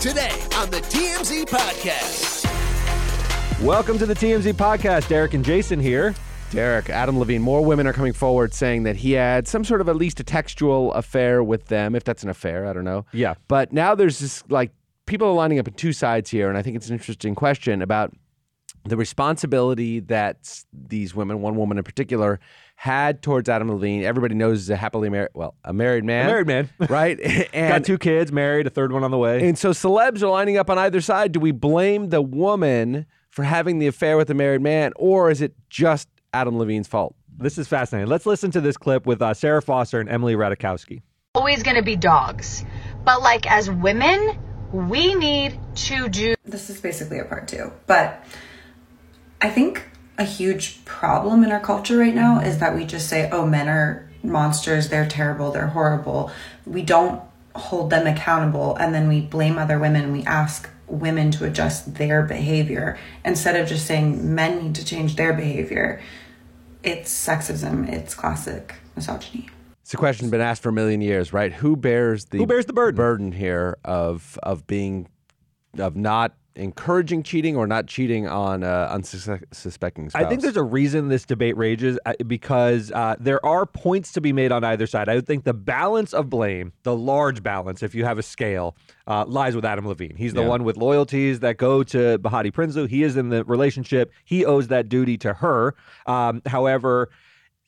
today on the TMZ Podcast. Welcome to the TMZ podcast. Derek and Jason here. Derek, Adam Levine, more women are coming forward saying that he had some sort of at least a textual affair with them, if that's an affair, I don't know. Yeah. But now there's this like people are lining up in two sides here, and I think it's an interesting question about the responsibility that these women, one woman in particular, had towards Adam Levine. Everybody knows he's a happily married, well, a married man, married man. right? and Got two kids, married, a third one on the way. and so celebs are lining up on either side. Do we blame the woman for having the affair with a married man, or is it just Adam Levine's fault? This is fascinating. Let's listen to this clip with uh, Sara Foster and Emily Ratajkowski. always going to be dogs. But like as women, we need to do this is basically a part two. But I think a huge problem in our culture right now mm-hmm. is that we just say, oh, men are monsters, they're terrible, they're horrible. We don't hold them accountable and then we blame other women. We ask women to adjust their behavior instead of just saying men need to change their behavior. It's sexism, it's classic misogyny. It's a question been asked for a million years, right? Who bears the Who bears the burden? burden here of of being of not encouraging cheating or not cheating on uh, unsuspecting spouse? I think there's a reason this debate rages uh, because uh, there are points to be made on either side. I would think the balance of blame, the large balance, if you have a scale, uh, lies with Adam Levine. He's the Yeah. one with loyalties that go to Behati Prinsloo. He is in the relationship. He owes that duty to her. Um, however,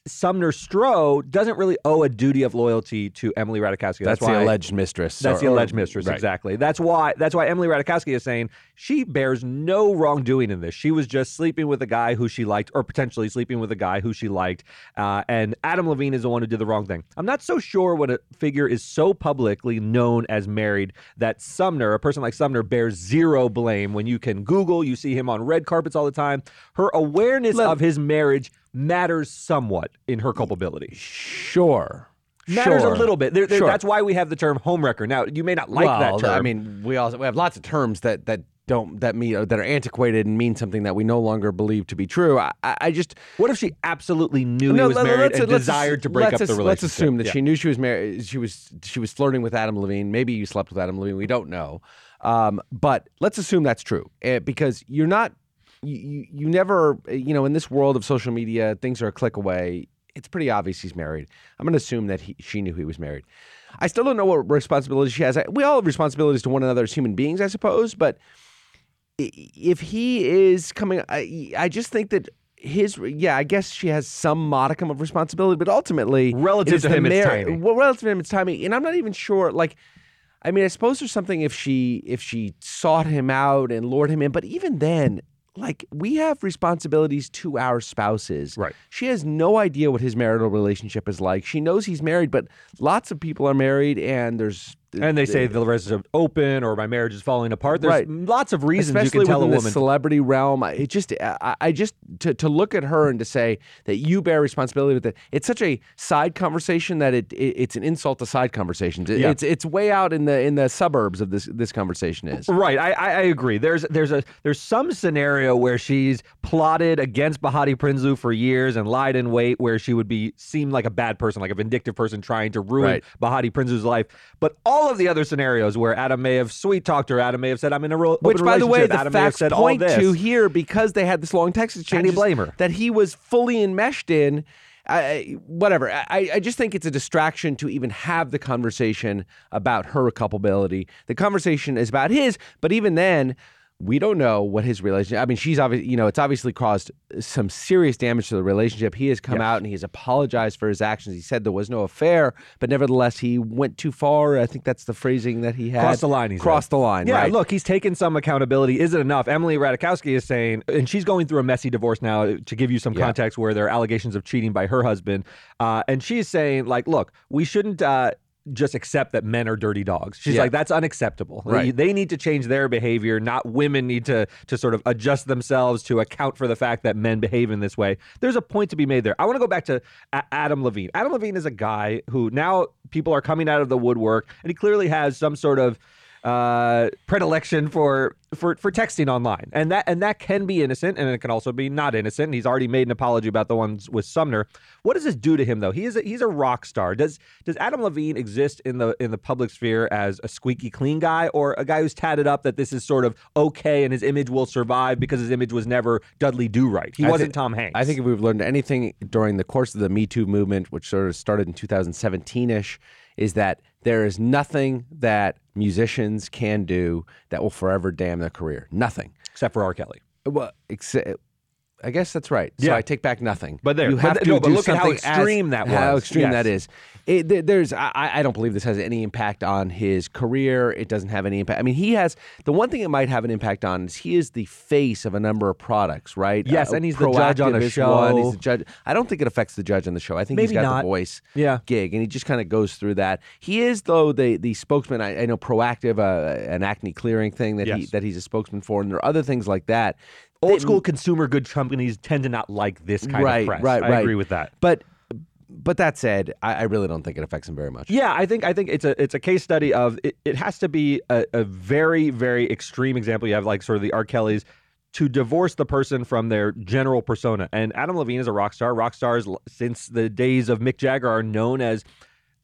Sumner Stroh doesn't really owe a duty of loyalty to Emily Ratajkowski. that's, why the alleged mistress. That's or- the alleged mistress, right. exactly. That's why. That's why Emily Ratajkowski is saying she bears no wrongdoing in this. She was just sleeping with a guy who she liked, or potentially sleeping with a guy who she liked. Uh, and Adam Levine is the one who did the wrong thing. I'm not so sure when a figure is so publicly known as married that Sumner, a person like Sumner, bears zero blame. When you can Google, you see him on red carpets all the time. Her awareness Let- of his marriage matters somewhat in her culpability. Sure. Matters Sure. a little bit. There, there- Sure. That's why we have the term homewrecker. Now, you may not like well, that term. I mean, we also we have lots of terms that that don't that mean that are antiquated and mean something that we no longer believe to be true. I, I just What if she absolutely knew he was let- married and desired to break up the relationship? Let's assume that Yeah. she knew she was married. She was she was flirting with Adam Levine. Maybe you slept with Adam Levine. We don't know. Um, but let's assume that's true eh, because you're not. You, you you never you know in this world of social media things are a click away. It's pretty obvious he's married. I'm going to assume that he, she knew he was married. I still don't know what responsibilities she has. I- We all have responsibilities to one another as human beings, I suppose. But if he is coming, I, I just think that his, yeah, I guess she has some modicum of responsibility, but ultimately, Relative to him, it's mar- tiny. Well, relative to him, it's tiny, and I'm not even sure. Like, I mean, I suppose there's something if she if she sought him out and lured him in, but even then. Like we have responsibilities to our spouses. Right. She has no idea what his marital relationship is like. She knows he's married, but lots of people are married, and there's and they say the relationship open or my marriage is falling apart. There's Right. lots of reasons especially you can tell a woman. the celebrity realm. It just, I, I just to, to look at her and to say that you bear responsibility with it. It's such a side conversation that it, it it's an insult to side conversations. It- Yeah. It's it's way out in the in the suburbs of this this conversation is. Right, I, I I agree. There's there's a there's some scenario where she's plotted against Behati Prinsloo for years and lied in wait, where she would be seem like a bad person, like a vindictive person trying to ruin Right. Behati Prinsloo's life. But all of the other scenarios where Adam may have sweet talked her, Adam may have said, "I'm in a real Which, by the way, relationship," the Adam facts said point to here because they had this long text exchange. Blame her? That he was fully enmeshed in. I, whatever. I, I just think it's a distraction to even have the conversation about her culpability. The conversation is about his, but even then, we don't know what his relationship. I mean, she's obviously, you know, it's obviously caused some serious damage to the relationship. He has come out and he has apologized for his actions. He said there was no affair, but nevertheless, he went too far. I think that's the phrasing that he had. Crossed the line, he said. Crossed the line. Yeah, right? look, he's taken some accountability. Is it enough? Emily Ratajkowski is saying, and she's going through a messy divorce now. To give you some Yeah. context, where there are allegations of cheating by her husband, uh, and she's saying, like, look, we shouldn't. Uh, just accept that men are dirty dogs. She's Yeah. like, that's unacceptable. Right. They, they need to change their behavior. Not women need to to sort of adjust themselves to account for the fact that men behave in this way. There's a point to be made there. I want to go back to A- Adam Levine. Adam Levine is a guy who now people are coming out of the woodwork, and he clearly has some sort of uh, predilection for for for texting online, and that and that can be innocent, and it can also be not innocent. And he's already made an apology about the ones with Sumner. What does this do to him, though? He is a, he's a rock star. Does does Adam Levine exist in the in the public sphere as a squeaky clean guy, or a guy who's tatted up that this is sort of okay and his image will survive because his image was never Dudley Do Right. He I wasn't Tom Hanks. I think if we've learned anything during the course of the Me Too movement, which sort of started in 2017 ish, is that there is nothing that musicians can do that will forever damn their career. Nothing. except for R. Kelly. Well, except. I guess that's right. So Yeah. I take back nothing. But there- you but have th- to no, but look at how something as- extreme that How extreme Yes. that is. It, there's. I, I don't believe this has any impact on his career. It doesn't have any impact. I mean, he has the one thing it might have an impact on is he is the face of a number of products, right? Yes, and he's the judge on a show. He's the judge. I don't think it affects the judge on the show. I think Maybe he's got not. the voice Yeah. gig, and he just kind of goes through that. He is though the the spokesman. I, I know Proactiv, uh, an acne clearing thing that he that he's a spokesman for, and there are other things like that. Old school consumer good companies tend to not like this kind right, of press. right, I right. agree with that. But but that said, I, I really don't think it affects him very much. Yeah, I think I think it's a it's a case study of it, it has to be a, a very very extreme example. You have like sort of the R. Kellys to divorce the person from their general persona. And Adam Levine is a rock star. Rock stars since the days of Mick Jagger are known as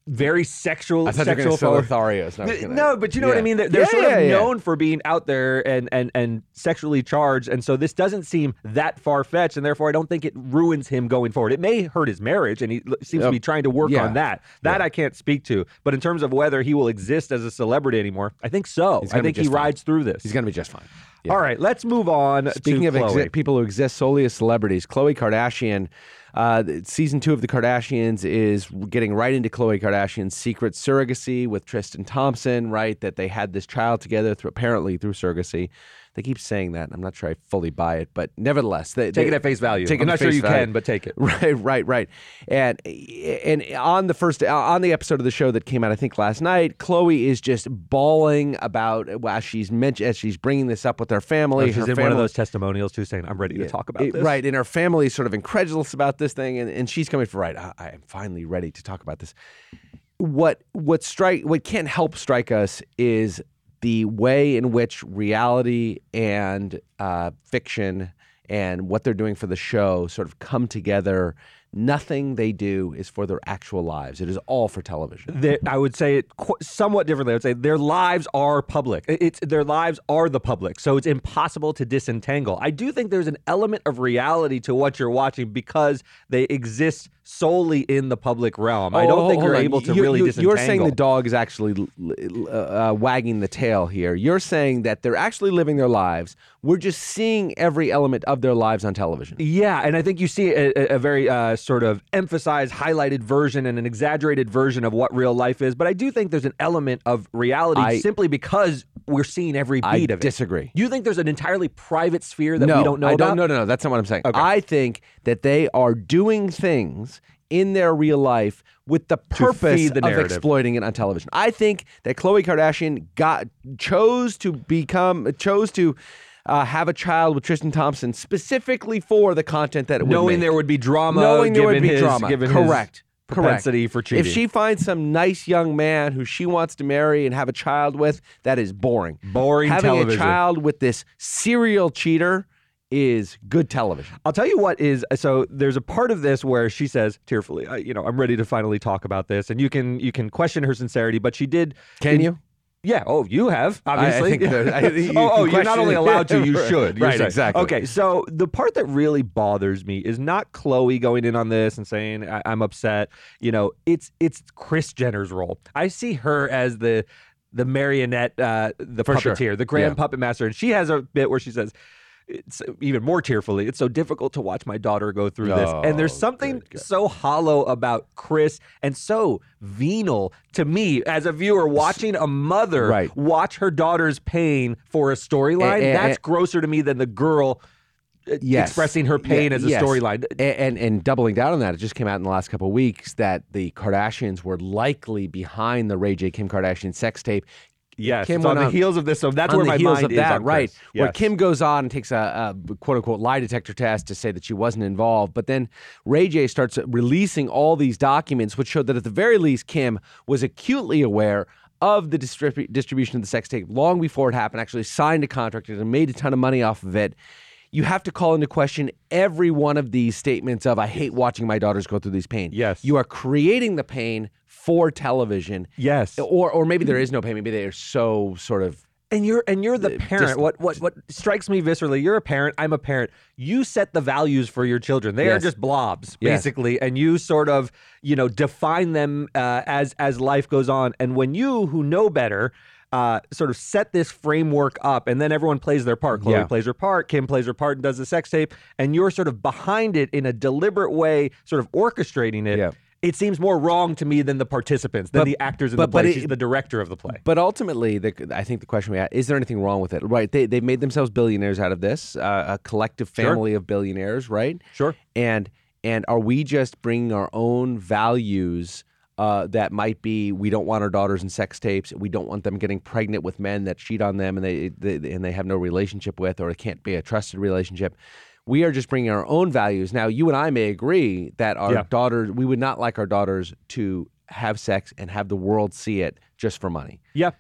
very sexual. I thought were sexual to Lotharios. No, I was gonna- No, but you know what I mean. They're, they're Yeah, sort yeah, of yeah. known for being out there and and and sexually charged, and so this doesn't seem that far fetched, and therefore I don't think it ruins him going forward. It may hurt his marriage, and he seems to be trying to work Yeah. on that. That I can't speak to, but in terms of whether he will exist as a celebrity anymore, I think so. I think he fine. rides through this. He's going to be just fine. Yeah. All right, let's move on. Speaking of exi- people who exist solely as celebrities, Khloe Kardashian, uh, season two of The Kardashians is getting right into Khloe Kardashian's secret surrogacy with Tristan Thompson, right? That they had this child together through apparently through surrogacy. They keep saying that. and I'm not sure I fully buy it, but nevertheless, they, take they, it at face value. Take it I'm not sure you value. can, but take it. Right, right, right. And and on the first on the episode of the show that came out, I think last night, Khloe is just bawling about as she's mentioned as she's bringing this up with her family. Oh, she's her in one of those testimonials too, saying, "I'm ready to talk about it- this." Right, and her family is sort of incredulous about this thing, and, and she's coming for right. I, I am finally ready to talk about this. What what strike what can't help strike us is the way in which reality and uh, fiction and what they're doing for the show sort of come together. Nothing they do is for their actual lives. It is all for television. They- I would say it qu- somewhat differently. I would say their lives are public. It's their lives are the public, so it's impossible to disentangle. I do think there's an element of reality to what you're watching because they exist solely in the public realm. I Oh, don't hold- think you're on. able to You- really you, disentangle. You're saying the dog is actually uh, uh, wagging the tail here. You're saying that they're actually living their lives. We're just seeing every element of their lives on television. Yeah, and I think you see a, a- very uh, sort of emphasized, highlighted version and an exaggerated version of what real life is. But I do think there's an element of reality I- simply because we're seeing every I beat of it. disagree. You think there's an entirely private sphere that no, we don't know I about? don't. No, no, no. That's not what I'm saying. Okay. I think that they are doing things in their real life with the purpose the of exploiting it on television. I think that Khloe Kardashian got chose to become chose to. Uh, have a child with Tristan Thompson specifically for the content that it would knowing there would be drama, knowing there would be his, drama. Correct. Correct. for cheating. If she finds some nice young man who she wants to marry and have a child with, that is boring. Boring Having television. a child with this serial cheater is good television. I'll tell you what is so. There's a part of this where she says tearfully, I, "You know, I'm ready to finally talk about this," and you can you can question her sincerity, but she did. Can in- you? Yeah. Oh, you have obviously. think that- I you oh, oh you're not only allowed to, you should. You're Right, saying. exactly. Okay. So the part that really bothers me is not Khloe going in on this and saying I- I'm upset. You know, it's it's Kris Jenner's role. I see her as the the marionette, uh, the For sure. puppeteer, the grand Yeah. puppet master, and she has a bit where she says. It's even more tearfully. It's so difficult to watch my daughter go through this, and there's Oh, something so hollow about Kris and so venal to me as a viewer watching a mother Right. watch her daughter's pain for a storyline. And- and- That's grosser to me than the girl uh, Yes. expressing her pain Yeah, as a yes. storyline. A- And, and doubling down on that, it just came out in the last couple of weeks that the Kardashians were likely behind the Ray J Kim Kardashian sex tape. Yes, Kim it's on the heels of this. So that's on where the my heels mind of is that, on right? Kris. Where Kim goes on and takes a, a quote unquote lie detector test to say that she wasn't involved, but then Ray J starts releasing all these documents, which showed that at the very least Kim was acutely aware of the distrib- distribution of the sex tape long before it happened, actually signed a contract and made a ton of money off of it. You have to call into question every one of these statements of "I hate watching my daughters go through these pain." Yes. you are creating the pain for television. Yes. or or maybe there is no pain. Maybe they are so sort of And you're and you're the Uh, parent. just- what what what strikes me viscerally? You're a parent. I'm a parent. You set the values for your children. They are just blobs, Yes. basically, and you sort of you know define them uh, as as life goes on. And when you who know better. Uh, sort of set this framework up, and then everyone plays their part. Khloe Yeah. plays her part, Kim plays her part, and does the sex tape, and you're sort of behind it in a deliberate way, sort of orchestrating it. Yeah. It seems more wrong to me than the participants, than But- the actors in but- the play. but it- She's the director of the play. But ultimately, the, I think the question we have is there anything wrong with it? Right? They they've made themselves billionaires out of this, uh, a collective Sure. family of billionaires, right? Sure. And and are we just bringing our own values? Uh, that might be we don't want our daughters in sex tapes. We don't want them getting pregnant with men that cheat on them and they, they and they have no relationship with, or it can't be a trusted relationship. We are just bringing our own values. Now, you and I may agree that our Yeah. daughters, we would not like our daughters to have sex and have the world see it just for money Yeah.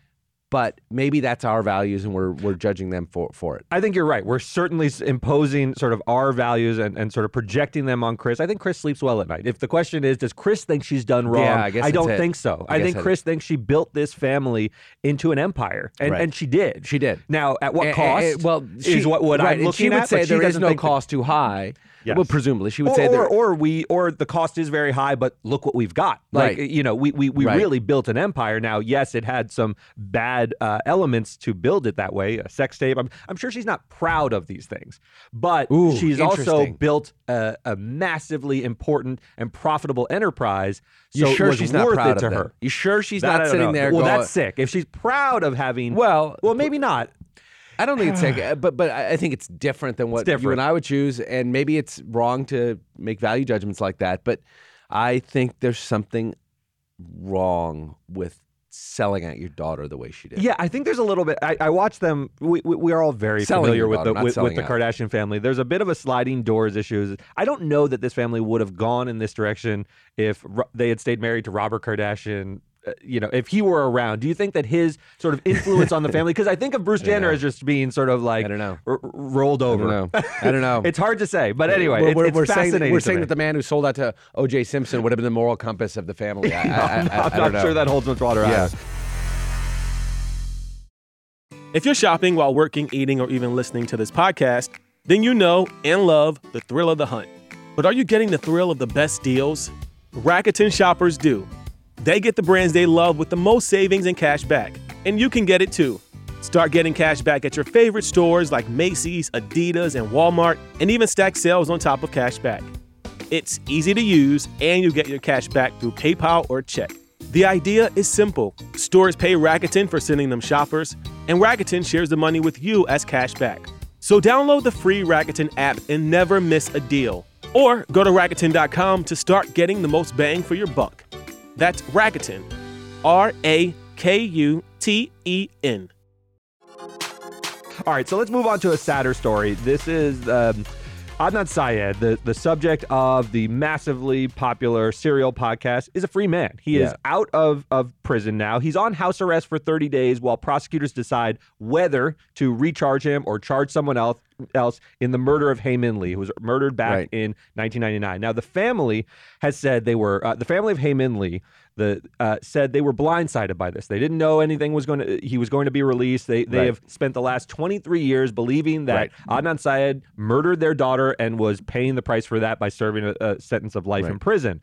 But maybe that's our values and we're we're judging them for for it. I think you're right. We're certainly imposing sort of our values and, and sort of projecting them on Kris. I think Kris sleeps well at night. If the question is, does Kris think she's done wrong? Yeah, I guess I don't it. think so. I I, think Kris thinks she built this family into an empire, and, Right. and she did. She did. Now, at what cost? well, is what what right, I'm and she would at. say there is no that- cost too high. Yes. Well, presumably she would or, say or, or we or the cost is very high, but look what we've got. Like Right. you know, we we, we Right. really built an empire. Now, yes, it had some bad uh, elements to build it that way. A sex tape. I'm I'm sure she's not proud of these things, but Ooh, she's also built a, a massively important and profitable enterprise. you so it sure she's worth not proud it to of her. You sure she's That not sitting know. there? Well, going, that's sick. If she's proud of having, Well, well, maybe not. I don't think it's sick, uh, but but I think it's different than what you different. and I would choose, and maybe it's wrong to make value judgments like that. But I think there's something wrong with selling out your daughter the way she did. Yeah, I think there's a little bit. I, I watch them. We, we, we are all very Selling familiar with daughter, the with, with the out. Kardashian family. There's a bit of a sliding doors issues. I don't know that this family would have gone in this direction if they had stayed married to Robert Kardashian. You know, if he were around, do you think that his sort of influence on the family? Because I think of Bruce Jenner know. as just being sort of like I don't know. r- r- rolled I over. don't know. I don't know. it's hard to say, but anyway, we're, it- we're, it's we're saying, we're saying me. that the man who sold out to O.J. Simpson would have been the moral compass of the family. I, I, I, I'm not I don't know. sure that holds much water. Yeah. either. If you're shopping while working, eating, or even listening to this podcast, then you know and love the thrill of the hunt. But are you getting the thrill of the best deals? Rakuten shoppers do. They get the brands they love with the most savings and cash back. And you can get it too. Start getting cash back at your favorite stores like Macy's, Adidas, and Walmart, and even stack sales on top of cash back. It's easy to use, and you get your cash back through PayPal or check. The idea is simple stores pay Rakuten for sending them shoppers, and Rakuten shares the money with you as cash back. So download the free Rakuten app and never miss a deal. Or go to Rakuten.com to start getting the most bang for your buck. That's Rakuten. R A K U T E N. All right, so let's move on to a sadder story. This is um, Adnan Syed, the, the subject of the massively popular serial podcast, is a free man. He is out of, of prison now. He's on house arrest for 30 days while prosecutors decide whether to recharge him or charge someone else else in the murder of Hae Min Lee, who was murdered back Right. in 1999. Now, the family has said they were uh, the family of Hae Min Lee. The uh, said they were blindsided by this. They didn't know anything was going to. He was going to be released. They they Right. have spent the last 23 years believing that Right. Adnan Syed murdered their daughter and was paying the price for that by serving a, a sentence of life in prison.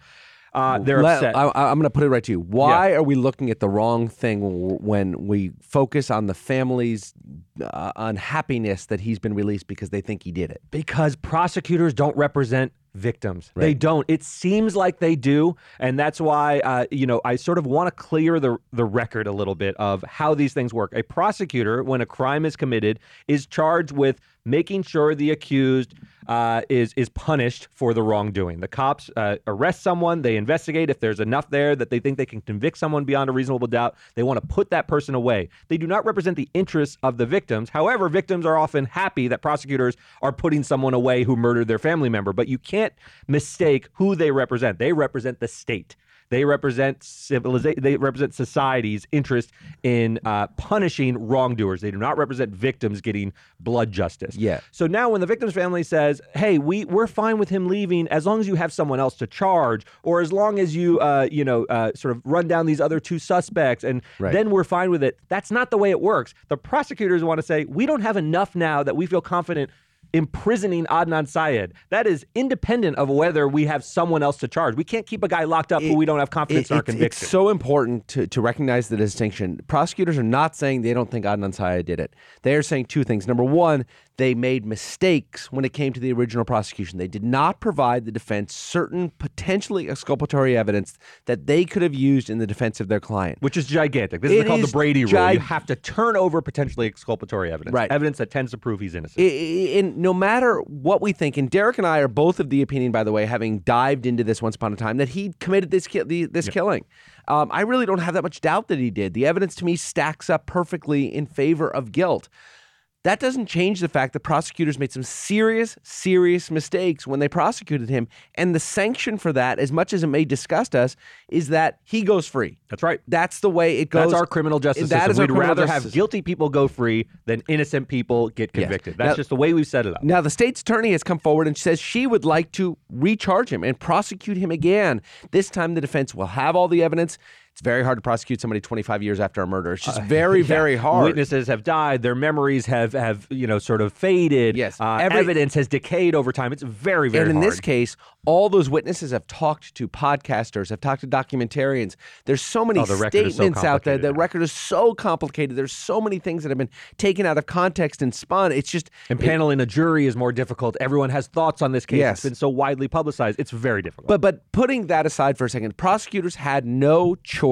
Uh, they're Let- upset. I, I'm going to put it right to you. Why are we looking at the wrong thing when, we focus on the family's uh, unhappiness that he's been released because they think he did it? because prosecutors don't represent victims. They don't. It seems like they do, and that's why uh, you know I sort of want to clear the the record a little bit of how these things work. A prosecutor, when a crime is committed, is charged with making sure the accused uh, is is punished for the wrongdoing. The cops uh, arrest someone, they investigate if there's enough there that they think they can convict someone beyond a reasonable doubt. They want to put that person away. They do not represent the interests of the victims. However, victims are often happy that prosecutors are putting someone away who murdered their family member. But you can't mistake who they represent. They represent the state. They represent civilization. They represent society's interest in uh, punishing wrongdoers. They do not represent victims getting blood justice. Yeah. So now, when the victim's family says, "Hey, we we're fine with him leaving as long as you have someone else to charge, or as long as you, uh, you know, uh, sort of run down these other two suspects, and Right. then we're fine with it," that's not the way it works. The prosecutors want to say, "We don't have enough now that we feel confident." Imprisoning Adnan Syed. That is independent of whether we have someone else to charge. We can't keep a guy locked up who we don't have confidence It- in our it's, it's conviction. so important to, to recognize the distinction. Prosecutors are not saying they don't think Adnan Syed did it. They are saying two things. Number one, they made mistakes when it came to the original prosecution. They did not provide the defense certain potentially exculpatory evidence that they could have used in the defense of their client. which is gigantic. This It is called is the Brady rule. gi- you have to turn over potentially exculpatory evidence, Right. evidence that tends to prove he's innocent. I- I- and no matter what we think, and Derek and I are both of the opinion, by the way, having dived into this once upon a time, that he committed this ki- the, this killing. Um, I really don't have that much doubt that he did. The evidence to me stacks up perfectly in favor of guilt. That doesn't change the fact that prosecutors made some serious, serious mistakes when they prosecuted him. And the sanction for that, as much as it may disgust us, is that he goes free. That's right. That's the way it goes. That's our criminal justice That system. is We'd rather have guilty people go free than innocent people get Yes. convicted. That's Now- just the way we've set it up. Now, the state's attorney has come forward and says she would like to recharge him and prosecute him again. This time, the defense will have all the evidence. It's very hard to prosecute somebody 25 years after a murder. It's just very, very hard. Witnesses have died. Their memories have have you know sort of faded. Yes. Uh, Every- evidence has decayed over time. It's very very hard. and in hard. this case, all those witnesses have talked to podcasters, have talked to documentarians. There's so many Oh, record so statements out there. The record is so complicated. There's so many things that have been taken out of context and spun. It's just and it- paneling a jury is more difficult. Everyone has thoughts on this case. Yes. It's been so widely publicized. It's very difficult. But but putting that aside for a second, prosecutors had no choice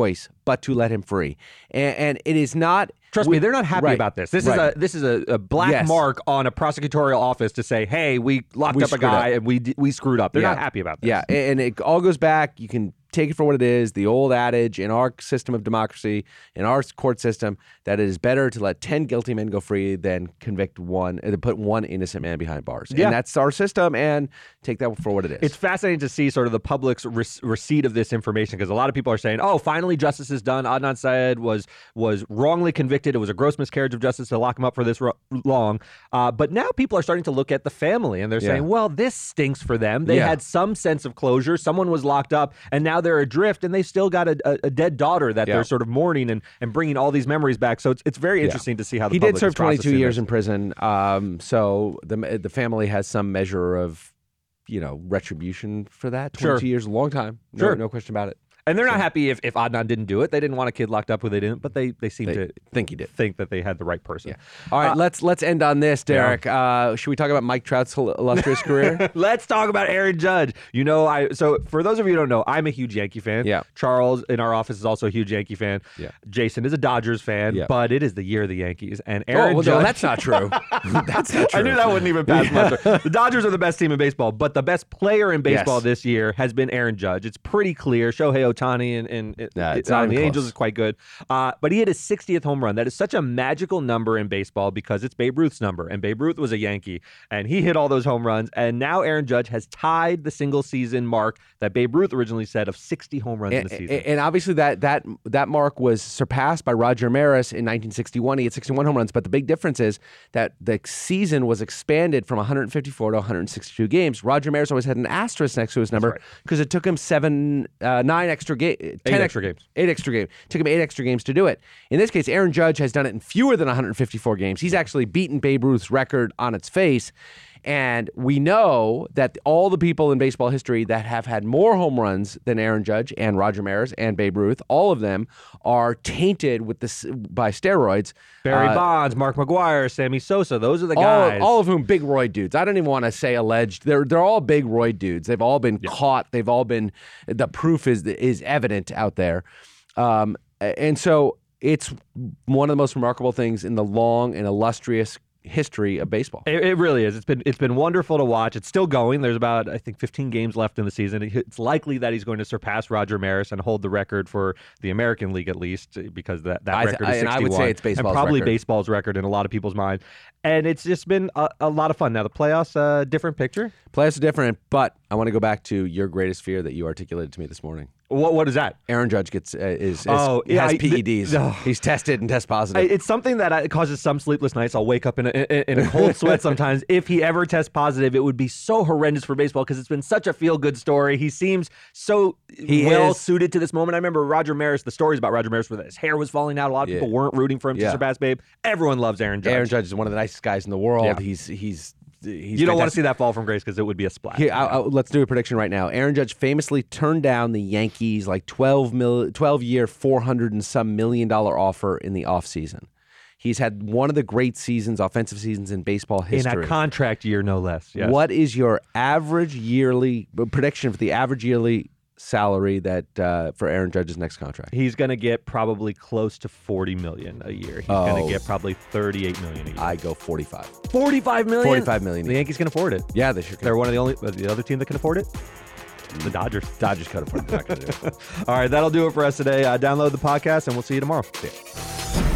but to let him free, and, and it is not. Trust me, they're not happy Right, about this. This right. is a this is a, a black Yes. mark on a prosecutorial office to say, "Hey, we locked We up a guy up. and we we screwed up." They're Yeah. not happy about this. Yeah, and it all goes back. You can take it for what it is. The old adage in our system of democracy, in our court system, that it is better to let ten guilty men go free than convict one, uh, to put one innocent man behind bars. Yeah. And that's our system. And take that for what it is. It's fascinating to see sort of the public's re- receipt of this information because a lot of people are saying, "Oh, finally justice is done. Adnan Syed was was wrongly convicted. It was a gross miscarriage of justice to lock him up for this ro- long." Uh, but now people are starting to look at the family and they're Yeah. saying, "Well, this stinks for them. They Yeah. had some sense of closure. Someone was locked up, and now they're adrift, and they still got a, a, a dead daughter that Yeah. they're sort of mourning and, and bringing all these memories back." So it's it's very Yeah. interesting to see how the he did serve is 22 years this. in prison. Um, so the the family has some measure of, you know, retribution for that. 22 Sure. years, a long time. No, Sure. no question about it. And they're not happy if, if Adnan didn't do it. They didn't want a kid locked up who they didn't, but they, they seem They to think he did. think that they had the right person. Yeah. All right, Uh, let's let's end on this, Derek. Uh, should we talk about Mike Trout's il- illustrious career? Let's talk about Aaron Judge. You know, I so for those of you who don't know, I'm a huge Yankee fan. Yeah. Charles in our office is also a huge Yankee fan. Yeah. Jason is a Dodgers fan, Yeah. but it is the year of the Yankees. And oh, Aaron well, Judge. no, that's not true. that's not true. I knew that wouldn't even pass muster. The Dodgers are the best team in baseball, but the best player in baseball Yes. this year has been Aaron Judge. It's pretty clear. Shohei Ohtani and, and it- Yeah, it's not on the Angels is quite good. Uh, but he hit his 60th home run. That is such a magical number in baseball because it's Babe Ruth's number, and Babe Ruth was a Yankee, and he hit all those home runs. And now Aaron Judge has tied the single season mark that Babe Ruth originally said of 60 home runs in and, a season. and obviously that that that mark was surpassed by Roger Maris in 1961. He had 61 home runs, but the big difference is that the season was expanded from 154 to 162 games. Roger Maris always had an asterisk next to his number right. because it took him seven, uh, nine extra games, eh, ten extra games. eight extra games. Took him eight extra games to do it. In this case, Aaron Judge has done it in fewer than 154 games. He's actually beaten Babe Ruth's record on its face. And we know that all the people in baseball history that have had more home runs than Aaron Judge and Roger Maris and Babe Ruth, all of them are tainted with this by steroids. Barry Uh, Bonds, Mark McGwire, Sammy Sosa, those are the all, guys. all of whom big roid dudes. I don't even want to say alleged. They're they're all big roid dudes. They've all been caught. They've all been. The proof is is evident out there, um, and so it's one of the most remarkable things in the long and illustrious history of baseball. It, it really is. It's been it's been wonderful to watch. It's still going. There's about I think 15 games left in the season. It's likely that he's going to surpass Roger Maris and hold the record for the American League at least because that, that I- record I- is and 61. I would say it's baseball's and probably record. baseball's record in a lot of people's minds. And it's just been a, a lot of fun. Now the playoffs, uh, different picture. Playoffs are different, but I want to go back to your greatest fear that you articulated to me this morning. What what is that? Aaron Judge gets uh, is, is Oh, yeah, has I- PEDs. oh. He's tested and test I- positive. It's something that I, causes some sleepless nights. I'll wake up in a, in, in a cold sweat sometimes. If he ever tests positive, it would be so horrendous for baseball because it's been such a feel good story. He seems so He well is. suited to this moment. I remember Roger Maris, the stories about Roger Maris, where his hair was falling out. A lot of Yeah. people weren't rooting for him Yeah. to surpass Babe. Everyone loves Aaron Judge. Aaron Judge is one of the nicest guys in the world. Yeah. He's he's he's you don't want to see that fall from grace because it would be a splash. Here, I, I, let's do a prediction right now. Aaron Judge famously turned down the Yankees like 12 mil, 12 year, 400 and some million dollar offer in the offseason. He's had one of the great seasons, offensive seasons in baseball history. in a contract year, no less. Yes. What is your average yearly prediction for the average yearly salary that uh, for Aaron Judge's next contract? He's going to get probably close to 40 million a year. He's going Oh. to get probably 38 million a year. I go 45. 45 million? 45 million. The Yankees can afford it. Yeah, they sure can. They're one of the only the other team that can afford it. The Dodgers. Dodgers could afford it. They're not gonna do it. All right, that'll do it for us today. Uh, download the podcast, and we'll see you tomorrow. See ya.